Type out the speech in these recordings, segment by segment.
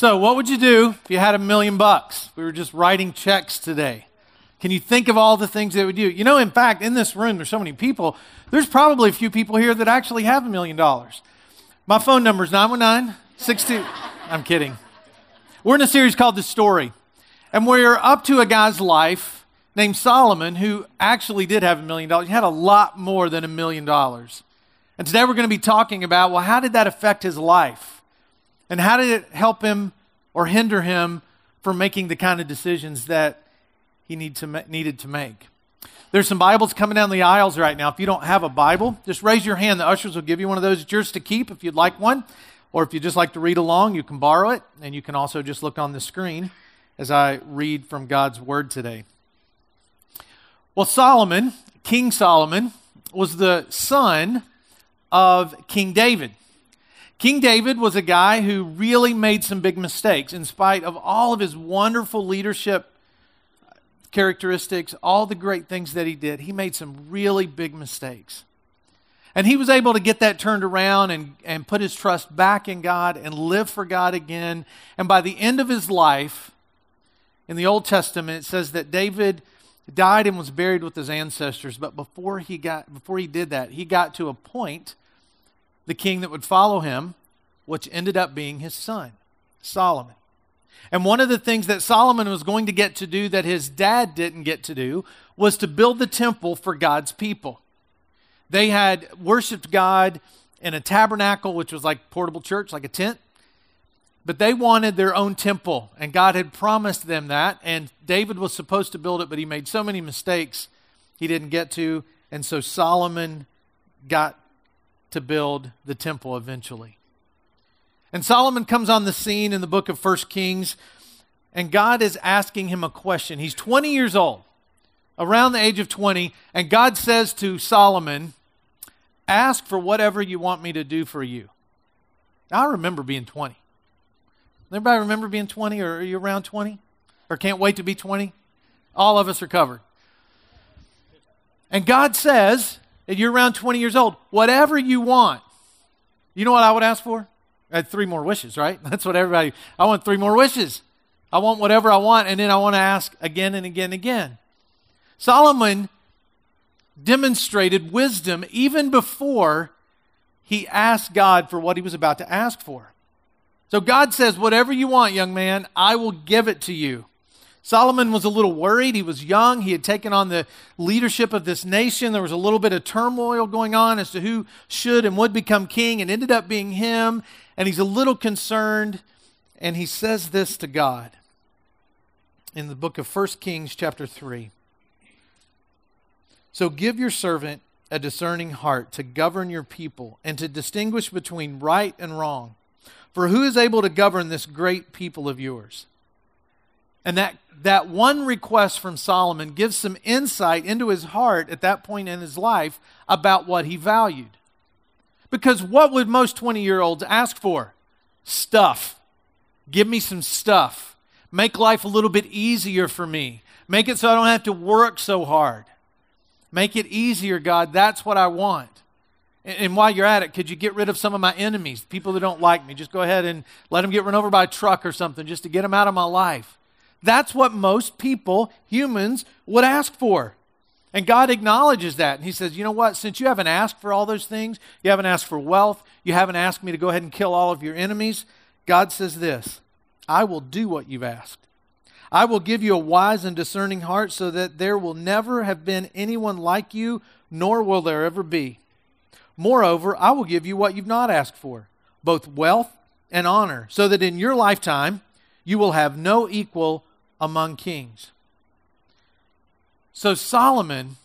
So, what would you do if you had a million bucks? We were just writing checks today. Can you think of all the things that would do? You know, in fact, in this room, there's so many people. There's probably a few people here that actually have a million dollars. My phone number is 919 62. I'm kidding. We're in a series called The Story, and we're up to a guy's life named Solomon who actually did have a million dollars. He had a lot more than a million dollars. And today we're going to be talking about well, how did that affect his life? And how did it help him or hinder him from making the kind of decisions that he need to needed to make? There's some Bibles coming down the aisles right now. If you don't have a Bible, just raise your hand. The ushers will give you one of those. It's yours to keep if you'd like one. Or if you just like to read along, you can borrow it. And you can also just look on the screen as I read from God's Word today. Well, Solomon, King Solomon, was the son of King David. King David was a guy who really made some big mistakes in spite of all of his wonderful leadership characteristics, all the great things that he did. He made some really big mistakes. And he was able to get that turned around and, and put his trust back in God and live for God again. And by the end of his life, in the Old Testament, it says that David died and was buried with his ancestors. But before he got before he did that, he got to appoint the king that would follow him, which ended up being his son, Solomon. And one of the things that Solomon was going to get to do that his dad didn't get to do was to build the temple for God's people. They had worshiped God in a tabernacle, which was like portable church, like a tent. But they wanted their own temple, and God had promised them that. And David was supposed to build it, but he made so many mistakes he didn't get to. And so Solomon got to build the temple eventually. And Solomon comes on the scene in the book of First Kings, and God is asking him a question. He's 20 years old, around the age of 20, and God says to Solomon, Ask for whatever you want me to do for you. I remember being 20. Everybody remember being 20, or are you around 20? Or can't wait to be 20? All of us are covered. And God says, and you're around 20 years old, whatever you want. You know what I would ask for? I had three more wishes, right? That's what everybody, I want three more wishes. I want whatever I want, and then I want to ask again and again and again. Solomon demonstrated wisdom even before he asked God for what he was about to ask for. So God says, Whatever you want, young man, I will give it to you. Solomon was a little worried. He was young. He had taken on the leadership of this nation. There was a little bit of turmoil going on as to who should and would become king, and ended up being him. And he's a little concerned. And he says this to God in the book of 1 Kings, chapter 3. So give your servant a discerning heart to govern your people and to distinguish between right and wrong. For who is able to govern this great people of yours? And that, that one request from Solomon gives some insight into his heart at that point in his life about what he valued. Because what would most 20 year olds ask for? Stuff. Give me some stuff. Make life a little bit easier for me. Make it so I don't have to work so hard. Make it easier, God. That's what I want. And, and while you're at it, could you get rid of some of my enemies, people that don't like me? Just go ahead and let them get run over by a truck or something just to get them out of my life. That's what most people, humans, would ask for. And God acknowledges that. And He says, You know what? Since you haven't asked for all those things, you haven't asked for wealth, you haven't asked me to go ahead and kill all of your enemies, God says this I will do what you've asked. I will give you a wise and discerning heart so that there will never have been anyone like you, nor will there ever be. Moreover, I will give you what you've not asked for, both wealth and honor, so that in your lifetime you will have no equal among kings. So Solomon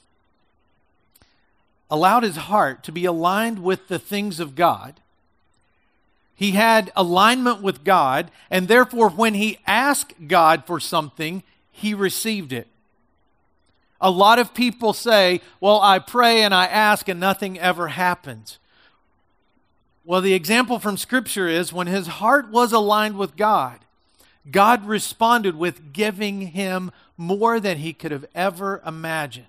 allowed his heart to be aligned with the things of God. He had alignment with God, and therefore, when he asked God for something, he received it. A lot of people say, Well, I pray and I ask, and nothing ever happens. Well, the example from Scripture is when his heart was aligned with God, God responded with giving him more than he could have ever imagined.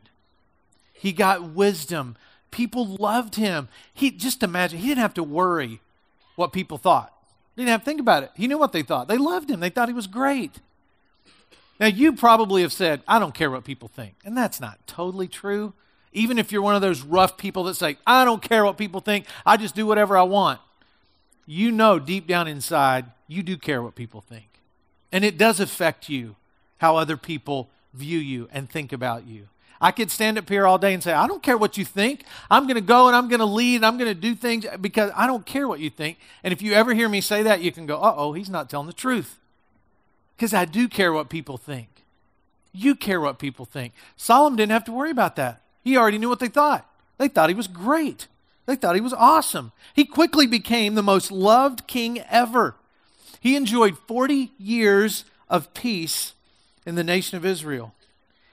He got wisdom. People loved him. He just imagine he didn't have to worry what people thought. He Didn't have to think about it. He knew what they thought. They loved him, they thought he was great. Now, you probably have said, I don't care what people think. And that's not totally true. Even if you're one of those rough people that say, I don't care what people think, I just do whatever I want. You know deep down inside, you do care what people think. And it does affect you how other people view you and think about you. I could stand up here all day and say, I don't care what you think. I'm going to go and I'm going to lead and I'm going to do things because I don't care what you think. And if you ever hear me say that, you can go, uh oh, he's not telling the truth. Because I do care what people think. You care what people think. Solomon didn't have to worry about that. He already knew what they thought. They thought he was great, they thought he was awesome. He quickly became the most loved king ever. He enjoyed 40 years of peace in the nation of Israel.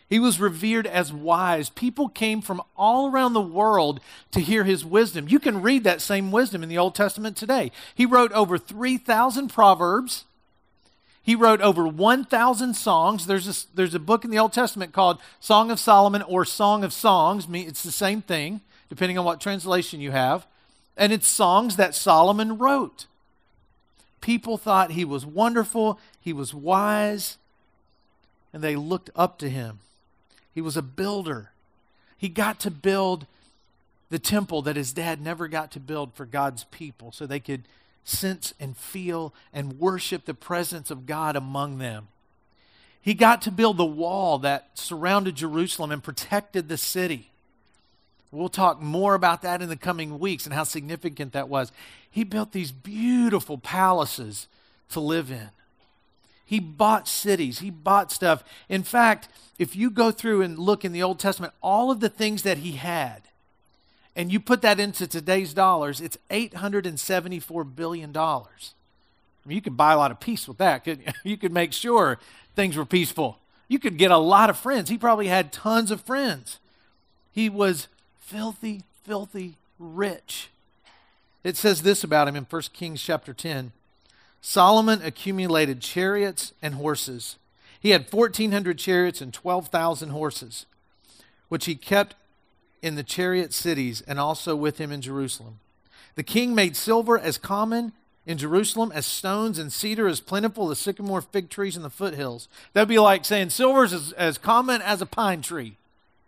He was revered as wise. People came from all around the world to hear his wisdom. You can read that same wisdom in the Old Testament today. He wrote over 3,000 proverbs. He wrote over 1,000 songs. There's a, there's a book in the Old Testament called Song of Solomon or Song of Songs. It's the same thing, depending on what translation you have. And it's songs that Solomon wrote. People thought he was wonderful, he was wise, and they looked up to him. He was a builder. He got to build the temple that his dad never got to build for God's people so they could sense and feel and worship the presence of God among them. He got to build the wall that surrounded Jerusalem and protected the city. We'll talk more about that in the coming weeks and how significant that was. He built these beautiful palaces to live in. He bought cities, he bought stuff. In fact, if you go through and look in the Old Testament, all of the things that he had, and you put that into today's dollars, it's $874 billion. I mean, you could buy a lot of peace with that. You could make sure things were peaceful. You could get a lot of friends. He probably had tons of friends. He was filthy, filthy rich. It says this about him in 1 Kings chapter 10. Solomon accumulated chariots and horses. He had 1,400 chariots and 12,000 horses, which he kept in the chariot cities and also with him in Jerusalem. The king made silver as common in Jerusalem as stones and cedar as plentiful as sycamore fig trees in the foothills. That'd be like saying silver is as, as common as a pine tree.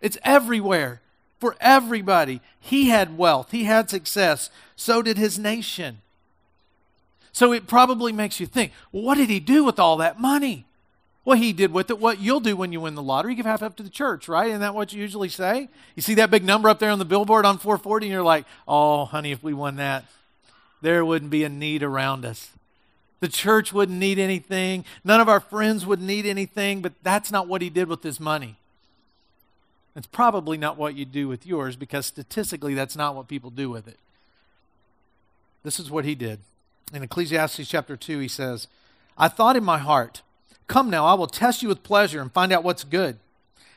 It's everywhere for everybody. He had wealth, he had success. So did his nation. So it probably makes you think, well, what did he do with all that money? Well, he did with it what you'll do when you win the lottery. You give half up to the church, right? Isn't that what you usually say? You see that big number up there on the billboard on 440, and you're like, oh, honey, if we won that, there wouldn't be a need around us. The church wouldn't need anything. None of our friends would need anything, but that's not what he did with his money. It's probably not what you do with yours because statistically, that's not what people do with it. This is what he did. In Ecclesiastes chapter 2, he says, I thought in my heart, Come now, I will test you with pleasure and find out what's good.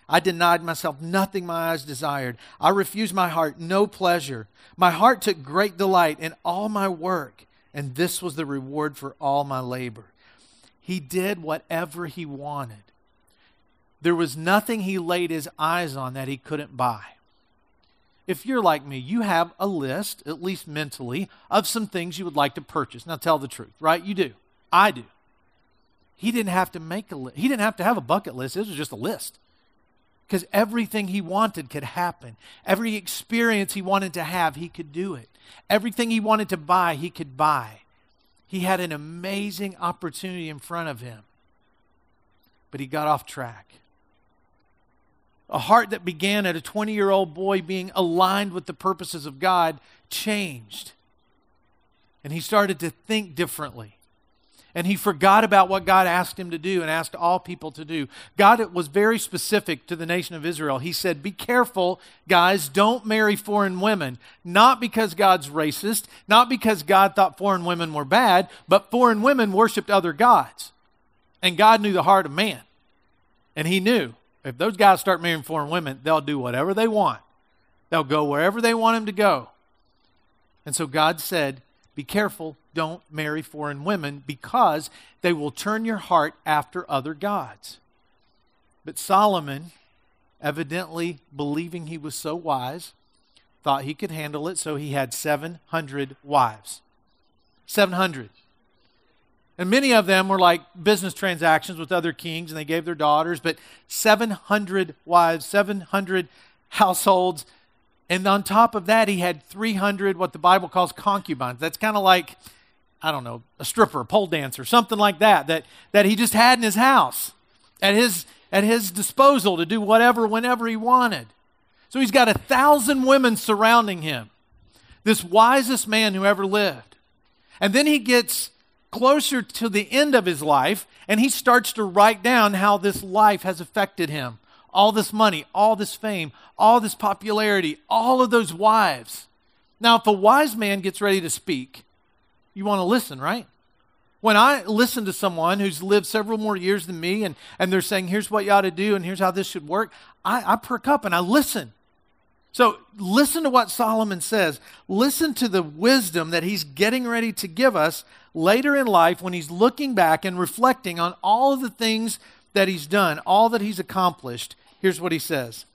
I denied myself nothing my eyes desired. I refused my heart no pleasure. My heart took great delight in all my work, and this was the reward for all my labor. He did whatever he wanted. There was nothing he laid his eyes on that he couldn't buy. If you're like me, you have a list, at least mentally, of some things you would like to purchase. Now tell the truth, right? You do. I do. He didn't have to make a list. He didn't have to have a bucket list. This was just a list. Because everything he wanted could happen. Every experience he wanted to have, he could do it. Everything he wanted to buy, he could buy. He had an amazing opportunity in front of him. But he got off track. A heart that began at a 20 year old boy being aligned with the purposes of God changed. And he started to think differently and he forgot about what God asked him to do and asked all people to do. God was very specific to the nation of Israel. He said, Be careful, guys, don't marry foreign women. Not because God's racist, not because God thought foreign women were bad, but foreign women worshiped other gods. And God knew the heart of man. And he knew if those guys start marrying foreign women, they'll do whatever they want, they'll go wherever they want them to go. And so God said, Be careful, don't marry foreign women because they will turn your heart after other gods. But Solomon, evidently believing he was so wise, thought he could handle it, so he had 700 wives. 700. And many of them were like business transactions with other kings, and they gave their daughters, but 700 wives, 700 households. And on top of that, he had 300, what the Bible calls concubines. That's kind of like, I don't know, a stripper, a pole dancer, something like that, that, that he just had in his house at his, at his disposal to do whatever, whenever he wanted. So he's got a thousand women surrounding him, this wisest man who ever lived. And then he gets closer to the end of his life, and he starts to write down how this life has affected him. All this money, all this fame, all this popularity, all of those wives. Now, if a wise man gets ready to speak, you want to listen, right? When I listen to someone who's lived several more years than me and, and they're saying, here's what you ought to do and here's how this should work, I, I perk up and I listen. So listen to what Solomon says. Listen to the wisdom that he's getting ready to give us later in life when he's looking back and reflecting on all of the things that he's done, all that he's accomplished. Here's what he says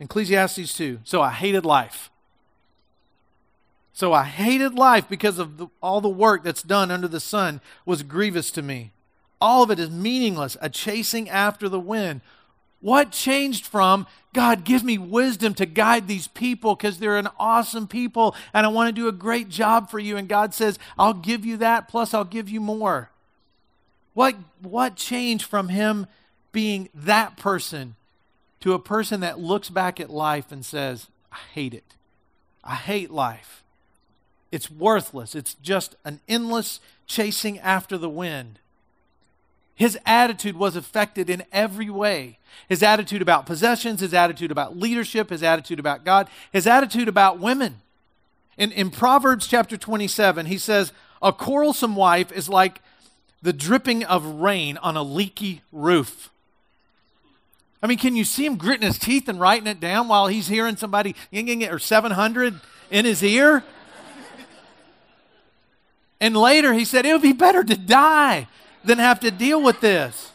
Ecclesiastes 2. So I hated life. So I hated life because of the, all the work that's done under the sun was grievous to me. All of it is meaningless, a chasing after the wind. What changed from, God, give me wisdom to guide these people because they're an awesome people and I want to do a great job for you? And God says, I'll give you that, plus I'll give you more. What, what changed from him being that person to a person that looks back at life and says, I hate it. I hate life. It's worthless. It's just an endless chasing after the wind. His attitude was affected in every way. His attitude about possessions, his attitude about leadership, his attitude about God, his attitude about women. In, in Proverbs chapter 27, he says, A quarrelsome wife is like the dripping of rain on a leaky roof. I mean, can you see him gritting his teeth and writing it down while he's hearing somebody or 700 in his ear? And later he said, It would be better to die than have to deal with this.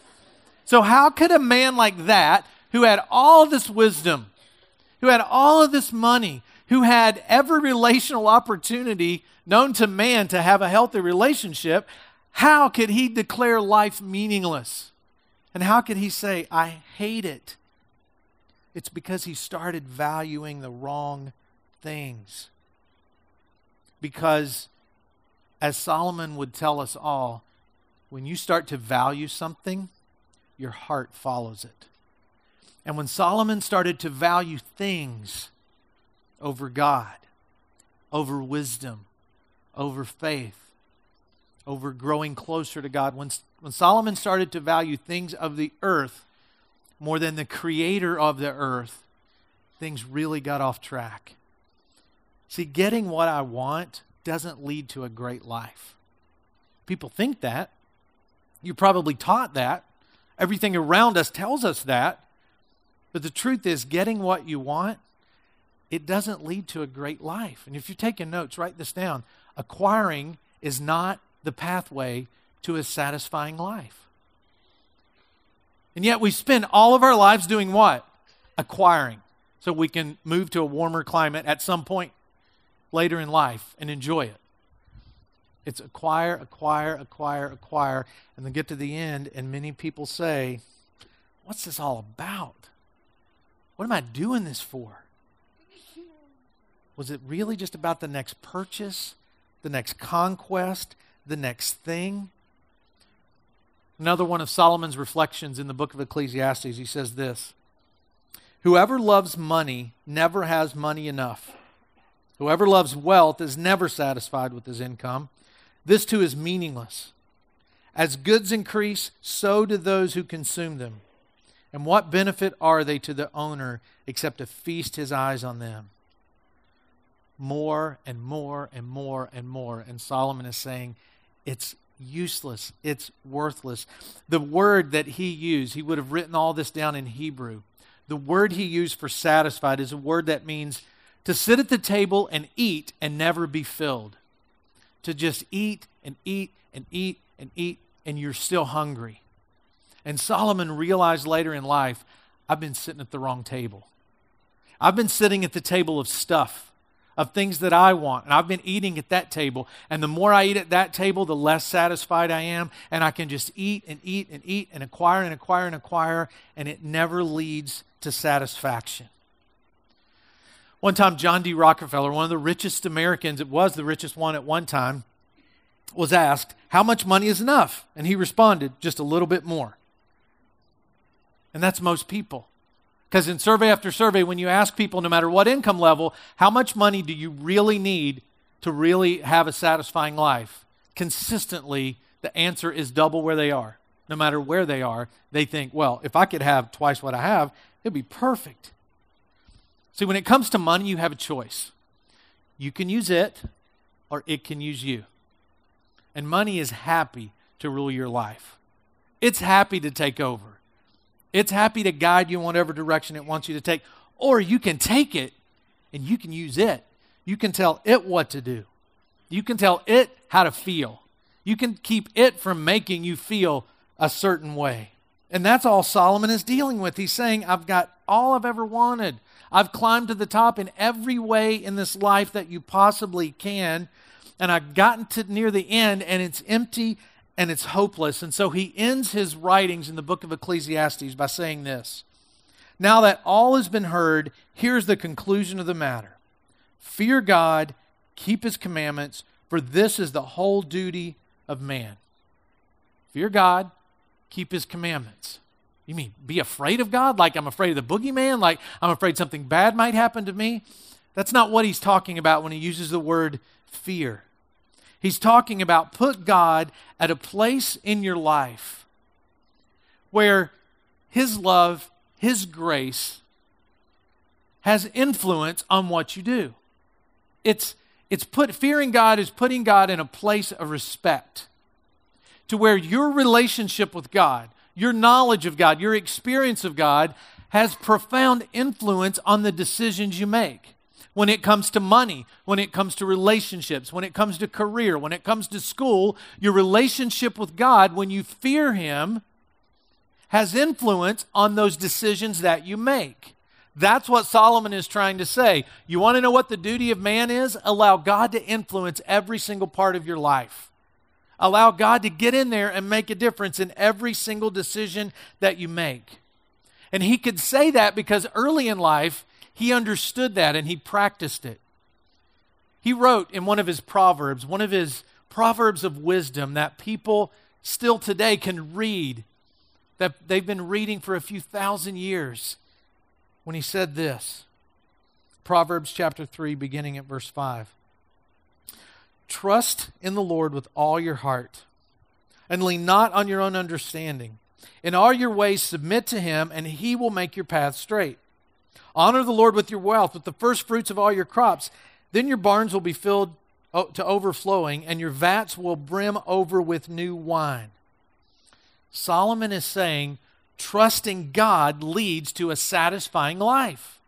So, how could a man like that, who had all this wisdom, who had all of this money, who had every relational opportunity known to man to have a healthy relationship, how could he declare life meaningless? And how could he say, I hate it? It's because he started valuing the wrong things. Because, as Solomon would tell us all, when you start to value something, your heart follows it. And when Solomon started to value things over God, over wisdom, over faith, over growing closer to God, when, when Solomon started to value things of the earth more than the creator of the earth, things really got off track. See, getting what I want doesn't lead to a great life. People think that. You probably taught that. Everything around us tells us that. But the truth is, getting what you want, it doesn't lead to a great life. And if you're taking notes, write this down. Acquiring is not the pathway to a satisfying life. And yet we spend all of our lives doing what? Acquiring. So we can move to a warmer climate at some point later in life and enjoy it. It's acquire, acquire, acquire, acquire, and then get to the end, and many people say, What's this all about? What am I doing this for? Was it really just about the next purchase, the next conquest, the next thing? Another one of Solomon's reflections in the book of Ecclesiastes, he says this Whoever loves money never has money enough. Whoever loves wealth is never satisfied with his income. This too is meaningless. As goods increase, so do those who consume them. And what benefit are they to the owner except to feast his eyes on them? More and more and more and more. And Solomon is saying it's useless, it's worthless. The word that he used, he would have written all this down in Hebrew. The word he used for satisfied is a word that means to sit at the table and eat and never be filled to just eat and eat and eat and eat, and you're still hungry. And Solomon realized later in life, I've been sitting at the wrong table. I've been sitting at the table of stuff, of things that I want. And I've been eating at that table. And the more I eat at that table, the less satisfied I am. And I can just eat and eat and eat and acquire and acquire and acquire. And it never leads to satisfaction. One time, John D. Rockefeller, one of the richest Americans, it was the richest one at one time, was asked, How much money is enough? And he responded, Just a little bit more. And that's most people. Because in survey after survey, when you ask people, no matter what income level, how much money do you really need to really have a satisfying life? Consistently, the answer is double where they are. No matter where they are, they think, well, if I could have twice what I have, it'd be perfect. See, when it comes to money, you have a choice. You can use it, or it can use you. And money is happy to rule your life, it's happy to take over. It's happy to guide you in whatever direction it wants you to take. Or you can take it and you can use it. You can tell it what to do. You can tell it how to feel. You can keep it from making you feel a certain way. And that's all Solomon is dealing with. He's saying, I've got all I've ever wanted. I've climbed to the top in every way in this life that you possibly can. And I've gotten to near the end, and it's empty and it's hopeless. And so he ends his writings in the book of Ecclesiastes by saying this Now that all has been heard, here's the conclusion of the matter Fear God, keep his commandments, for this is the whole duty of man. Fear God, keep his commandments. You mean be afraid of God? Like I'm afraid of the boogeyman? Like I'm afraid something bad might happen to me? That's not what he's talking about when he uses the word fear. He's talking about put God at a place in your life where His love, His grace has influence on what you do. It's, it's put, fearing God is putting God in a place of respect to where your relationship with God, your knowledge of God, your experience of God has profound influence on the decisions you make when it comes to money, when it comes to relationships, when it comes to career, when it comes to school, your relationship with God, when you fear Him, has influence on those decisions that you make. That's what Solomon is trying to say. You want to know what the duty of man is? Allow God to influence every single part of your life. Allow God to get in there and make a difference in every single decision that you make. And he could say that because early in life, he understood that and he practiced it. He wrote in one of his proverbs, one of his proverbs of wisdom that people still today can read, that they've been reading for a few thousand years, when he said this Proverbs chapter 3, beginning at verse 5. Trust in the Lord with all your heart, and lean not on your own understanding. In all your ways, submit to him, and he will make your path straight. Honor the Lord with your wealth, with the first fruits of all your crops. Then your barns will be filled oh, to overflowing, and your vats will brim over with new wine. Solomon is saying, trusting God leads to a satisfying life.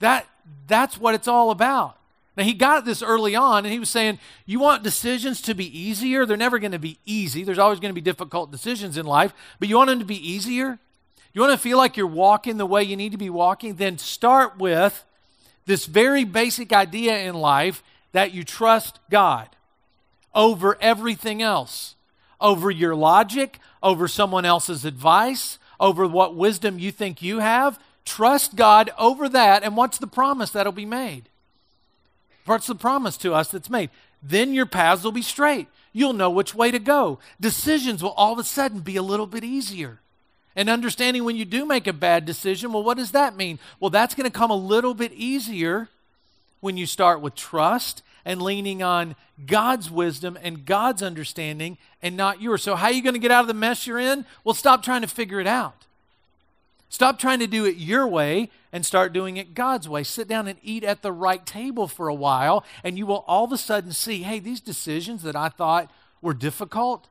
That, that's what it's all about. Now, he got this early on, and he was saying, You want decisions to be easier? They're never going to be easy. There's always going to be difficult decisions in life, but you want them to be easier? You want to feel like you're walking the way you need to be walking? Then start with this very basic idea in life that you trust God over everything else, over your logic, over someone else's advice, over what wisdom you think you have. Trust God over that. And what's the promise that'll be made? What's the promise to us that's made? Then your paths will be straight. You'll know which way to go. Decisions will all of a sudden be a little bit easier and understanding when you do make a bad decision. Well, what does that mean? Well, that's going to come a little bit easier when you start with trust and leaning on God's wisdom and God's understanding and not yours. So, how are you going to get out of the mess you're in? Well, stop trying to figure it out. Stop trying to do it your way and start doing it God's way. Sit down and eat at the right table for a while, and you will all of a sudden see hey, these decisions that I thought were difficult,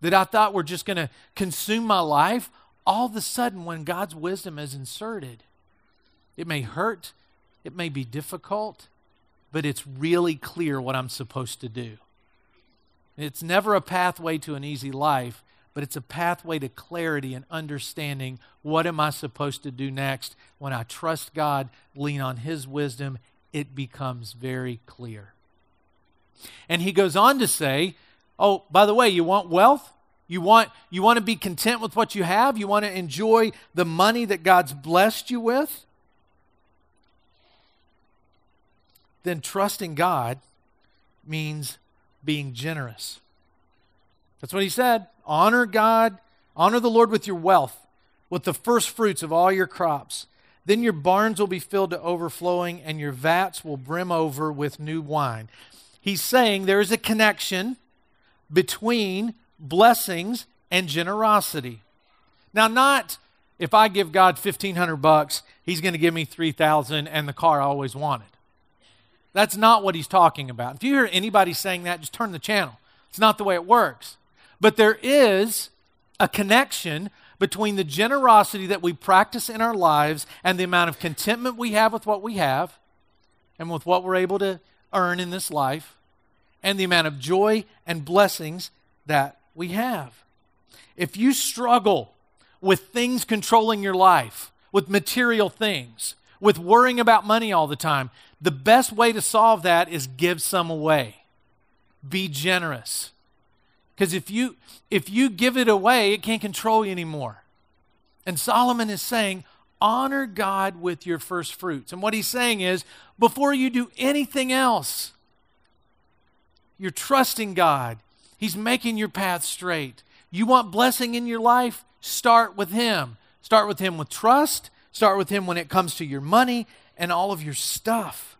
that I thought were just going to consume my life, all of a sudden, when God's wisdom is inserted, it may hurt, it may be difficult, but it's really clear what I'm supposed to do. It's never a pathway to an easy life, but it's a pathway to clarity and understanding what am I supposed to do next when I trust God, lean on His wisdom, it becomes very clear. And he goes on to say, Oh, by the way, you want wealth? You want, you want to be content with what you have? You want to enjoy the money that God's blessed you with? Then trusting God means being generous. That's what he said. Honor God, honor the Lord with your wealth, with the first fruits of all your crops. Then your barns will be filled to overflowing, and your vats will brim over with new wine. He's saying there is a connection between blessings and generosity. Now, not if I give God 1500 bucks, he's going to give me 3000 and the car I always wanted. That's not what he's talking about. If you hear anybody saying that, just turn the channel. It's not the way it works. But there is a connection between the generosity that we practice in our lives and the amount of contentment we have with what we have and with what we're able to earn in this life and the amount of joy and blessings that we have. If you struggle with things controlling your life, with material things, with worrying about money all the time, the best way to solve that is give some away. Be generous. Because if you if you give it away, it can't control you anymore. And Solomon is saying, honor God with your first fruits. And what he's saying is, before you do anything else, you're trusting God. He's making your path straight. You want blessing in your life? Start with Him. Start with Him with trust. Start with Him when it comes to your money and all of your stuff.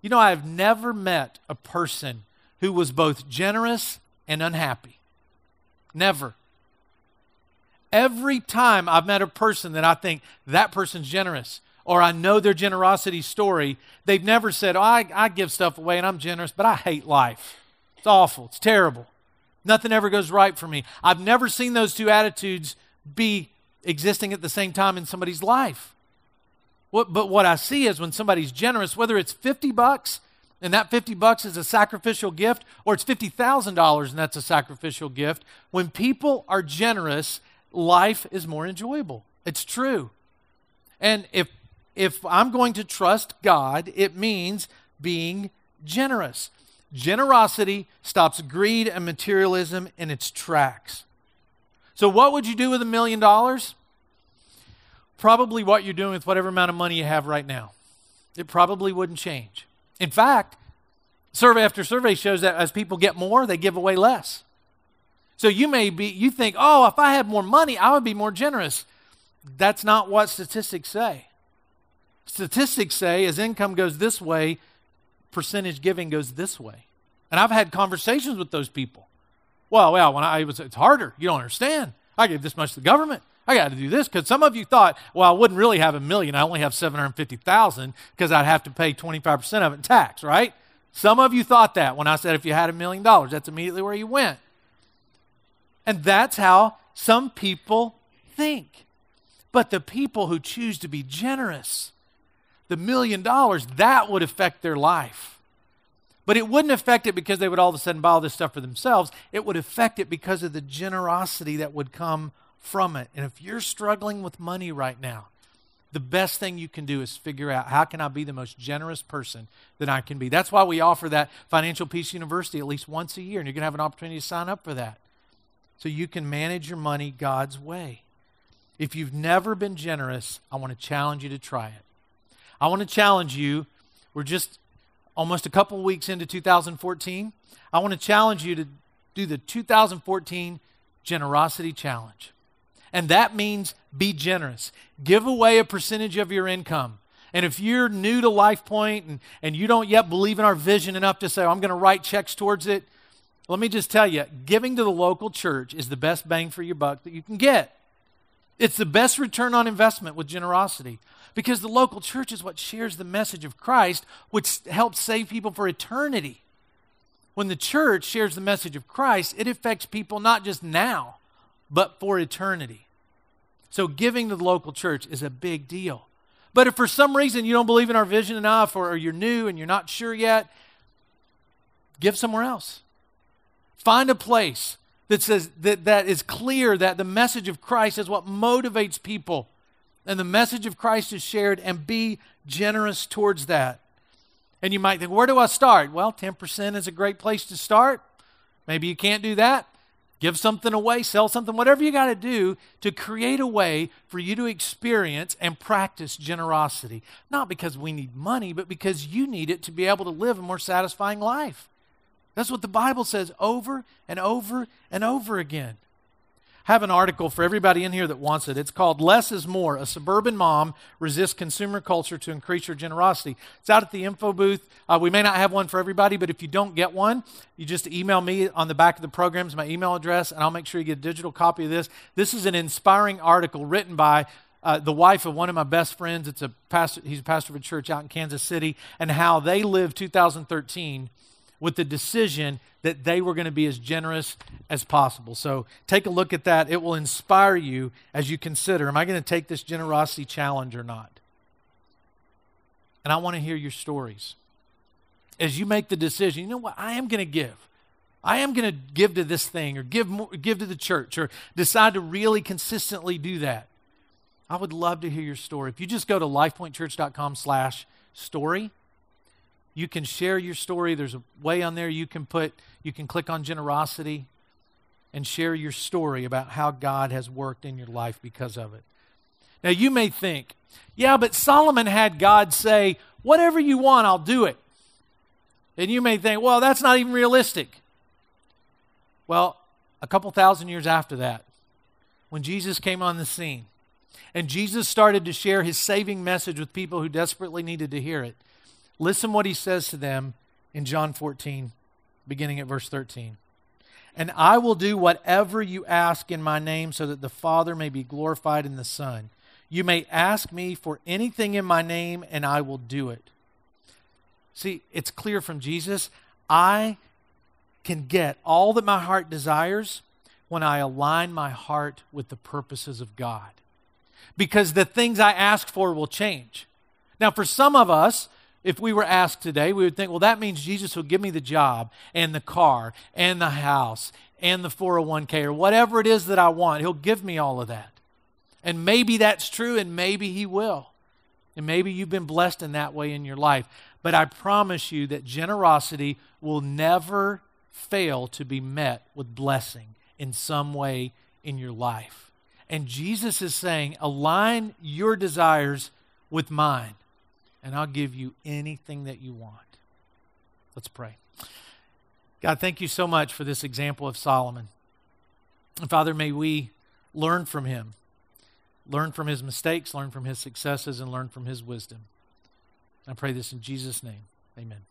You know, I've never met a person who was both generous and unhappy. Never. Every time I've met a person that I think that person's generous, or I know their generosity story, they've never said, oh, I, I give stuff away and I'm generous, but I hate life. It's awful. It's terrible. Nothing ever goes right for me. I've never seen those two attitudes be existing at the same time in somebody's life. What, but what I see is when somebody's generous, whether it's 50 bucks and that 50 bucks is a sacrificial gift, or it's $50,000 and that's a sacrificial gift, when people are generous, life is more enjoyable. It's true. And if if I'm going to trust God, it means being generous. Generosity stops greed and materialism in its tracks. So, what would you do with a million dollars? Probably what you're doing with whatever amount of money you have right now. It probably wouldn't change. In fact, survey after survey shows that as people get more, they give away less. So you may be, you think, oh, if I had more money, I would be more generous. That's not what statistics say. Statistics say as income goes this way, percentage giving goes this way. And I've had conversations with those people. Well, well, when I was, it's harder. You don't understand. I gave this much to the government. I got to do this because some of you thought, well, I wouldn't really have a million. I only have 750,000 because I'd have to pay 25% of it in tax, right? Some of you thought that when I said if you had a million dollars, that's immediately where you went. And that's how some people think. But the people who choose to be generous, the million dollars, that would affect their life. But it wouldn't affect it because they would all of a sudden buy all this stuff for themselves. It would affect it because of the generosity that would come from it. And if you're struggling with money right now, the best thing you can do is figure out how can I be the most generous person that I can be. That's why we offer that Financial Peace University at least once a year, and you're going to have an opportunity to sign up for that. So you can manage your money God's way. If you've never been generous, I want to challenge you to try it. I want to challenge you. We're just almost a couple weeks into 2014. I want to challenge you to do the 2014 Generosity Challenge. And that means be generous. Give away a percentage of your income. And if you're new to LifePoint and, and you don't yet believe in our vision enough to say, oh, I'm going to write checks towards it, let me just tell you giving to the local church is the best bang for your buck that you can get. It's the best return on investment with generosity because the local church is what shares the message of Christ, which helps save people for eternity. When the church shares the message of Christ, it affects people not just now, but for eternity. So giving to the local church is a big deal. But if for some reason you don't believe in our vision enough or, you're new and you're not sure yet, give somewhere else. Find a place that says that, that is clear that the message of Christ is what motivates people and the message of Christ is shared and be generous towards that. And you might think, where do I start? Well, 10% is a great place to start. Maybe you can't do that. Give something away, sell something, whatever you got to do to create a way for you to experience and practice generosity. Not because we need money, but because you need it to be able to live a more satisfying life. That's what the Bible says over and over and over again have an article for everybody in here that wants it. It's called Less is More A Suburban Mom Resists Consumer Culture to Increase Your Generosity. It's out at the info booth. Uh, we may not have one for everybody, but if you don't get one, you just email me on the back of the programs, my email address, and I'll make sure you get a digital copy of this. This is an inspiring article written by uh, the wife of one of my best friends. It's a pastor, he's a pastor of a church out in Kansas City, and how they live 2013 with the decision that they were going to be as generous as possible. So take a look at that. It will inspire you as you consider am I going to take this generosity challenge or not? And I want to hear your stories. As you make the decision, you know what? I am going to give. I am going to give to this thing or give more, give to the church or decide to really consistently do that. I would love to hear your story. If you just go to lifepointchurch.com slash story, you can share your story. There's a way on there you can put, you can click on generosity and share your story about how God has worked in your life because of it. Now, you may think, yeah, but Solomon had God say, whatever you want, I'll do it. And you may think, well, that's not even realistic. Well, a couple thousand years after that, when Jesus came on the scene, and Jesus started to share his saving message with people who desperately needed to hear it, Listen what he says to them in John 14, beginning at verse 13. And I will do whatever you ask in my name so that the Father may be glorified in the Son. You may ask me for anything in my name, and I will do it. See, it's clear from Jesus I can get all that my heart desires when I align my heart with the purposes of God. Because the things I ask for will change. Now, for some of us, if we were asked today, we would think, well, that means Jesus will give me the job and the car and the house and the 401k or whatever it is that I want. He'll give me all of that. And maybe that's true, and maybe He will. And maybe you've been blessed in that way in your life. But I promise you that generosity will never fail to be met with blessing in some way in your life. And Jesus is saying, align your desires with mine and I'll give you anything that you want. Let's pray. God, thank you so much for this example of Solomon. And Father, may we learn from him, learn from his mistakes, learn from his successes, and learn from his wisdom. I pray this in Jesus' name. Amen.